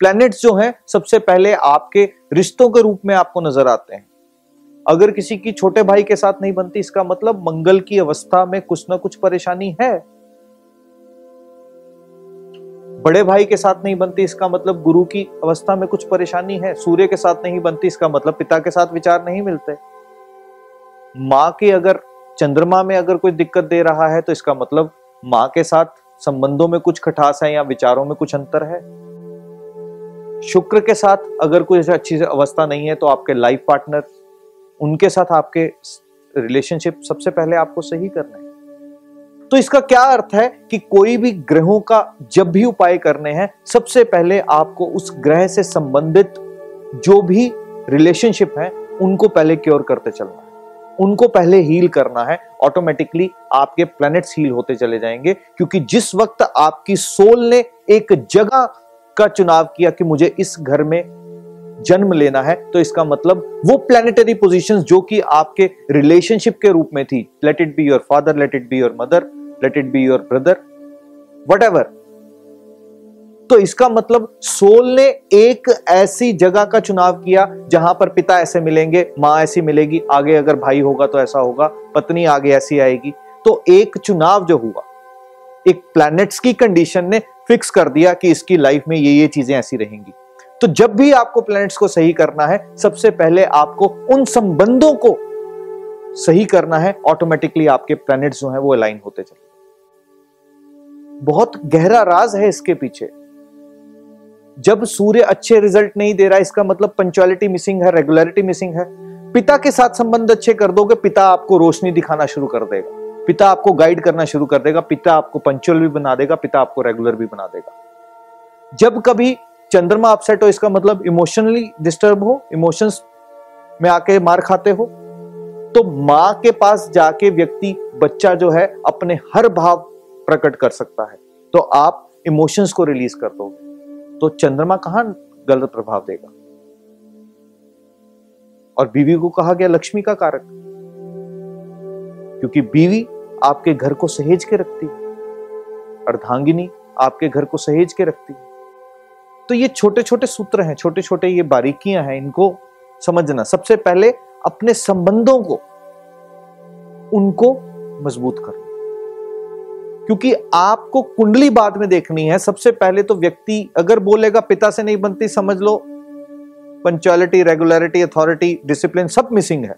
Planets जो हैं, सबसे पहले आपके रिश्तों के रूप में आपको नज़र आते हैं। अगर किसी की छोटे भाई के साथ नहीं बनती, इसका मतलब मंगल की अवस्था में कुछ ना कुछ परेशानी है। बड़े भाई के साथ नहीं बनती, इसका मतलब गुरु की अवस्था में कुछ परेशानी है। सूर्य के साथ नहीं बनती, इसका मतलब पिता के साथ विचार नहीं मिलते। माँ के अगर, चंद्रमा में अगर कोई दिक्कत दे रहा है तो इसका मतलब माँ के साथ संबंधों में कुछ खटास है या विचारों में कुछ अंतर है। शुक्र के साथ अगर कोई ऐसी अच्छी अवस्था नहीं है तो आपके लाइफ पार्टनर उनके साथ आपके रिलेशनशिप सबसे पहले आपको सही करना है। तो इसका क्या अर्थ है कि कोई भी ग्रहों का जब भी उपाय करने हैं, सबसे पहले आपको उस ग्रह से संबंधित जो भी रिलेशनशिप है, उनको पहले क्योर करते चलना है। उनको पहले हील करना है। ऑटोमेटिकली आपके प्लैनेट्स हील होते चले जाएँगे, क्योंकि जिस वक्त आपकी सोल ने एक जगह का चुनाव किया कि मुझे इस घर में जन्म लेना है तो इसका मतलब वो प्लानिटरी पोजीशंस जो कि आपके रिलेशनशिप के रूप में थी let it be your father let it be your mother let it be your brother what तो इसका मतलब सोल ने एक ऐसी जगह का चुनाव किया जहाँ पर पिता ऐसे मिलेंगे, माँ ऐसी मिलेगी, आगे अगर भाई होगा तो ऐसा होगा, पत्नी आगे ऐसी आएगी तो एक चुनाव जो हुआ एक प्लैनेट्स की कंडीशन ने फिक्स कर दिया कि इसकी लाइफ में ये ये चीज़ें ऐसी रहेंगी। तो जब भी आपको प्लैनेट्स को सही करना है, सबसे पहले आपको उन संबंधों को सही करना है ऑटोमेटिकली आपके प्लैनेट्स जो है वो अलाइन होते चले। बहुत गहरा राज है इसके पीछे। जब सूर्य अच्छे रिज़ल्ट नहीं दे रहा इसका मतलब पंचुअलिटी मिसिंग है रेगुलरिटी मिसिंग है, पिता के साथ संबंध अच्छे कर दोगे, पिता आपको रोशनी दिखाना शुरू कर देगा। पिता आपको गाइड करना शुरू कर देगा, पिता आपको पंचुअल भी बना देगा, पिता आपको रेगुलर भी बना देगा। जब कभी चंद्रमा अपसेट हो, इसका मतलब इमोशनली डिस्टर्ब हो इमोशंस में आके मार खाते हो तो माँ के पास जाके व्यक्ति, बच्चा जो है, अपने हर भाव प्रकट कर सकता है। तो आप इमोशंस को रिलीज़ कर दोगे। तो चंद्रमा कहाँ गलत प्रभाव देगा? और बीवी को कहा गया लक्ष्मी का कारक। क्योंकि बीवी आपके घर को सहेज के रखती है। अर्धांगिनी आपके घर को सहेज के रखती है। तो ये छोटे छोटे सूत्र हैं छोटे छोटे ये बारीकियाँ हैं, इनको समझना। सबसे पहले अपने संबंधों को, उनको मज़बूत करना। क्योंकि आपको कुंडली बाद में देखनी है, सबसे पहले तो व्यक्ति अगर बोलेगा, पिता से नहीं बनती, समझ लो। पंचुअलिटी, रेगुलरिटी, अथॉरिटी, डिसिप्लिन सब मिसिंग है।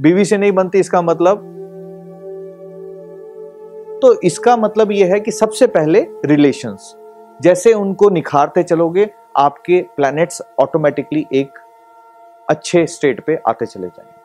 बीवी से नहीं बनती, इसका मतलब तो इसका मतलब यह है कि सबसे पहले रिलेशंस जैसे उनको निखारते चलोगे, आपके प्लैनेट्स ऑटोमेटिकली एक अच्छे स्टेट पे आते चले जाएँगे।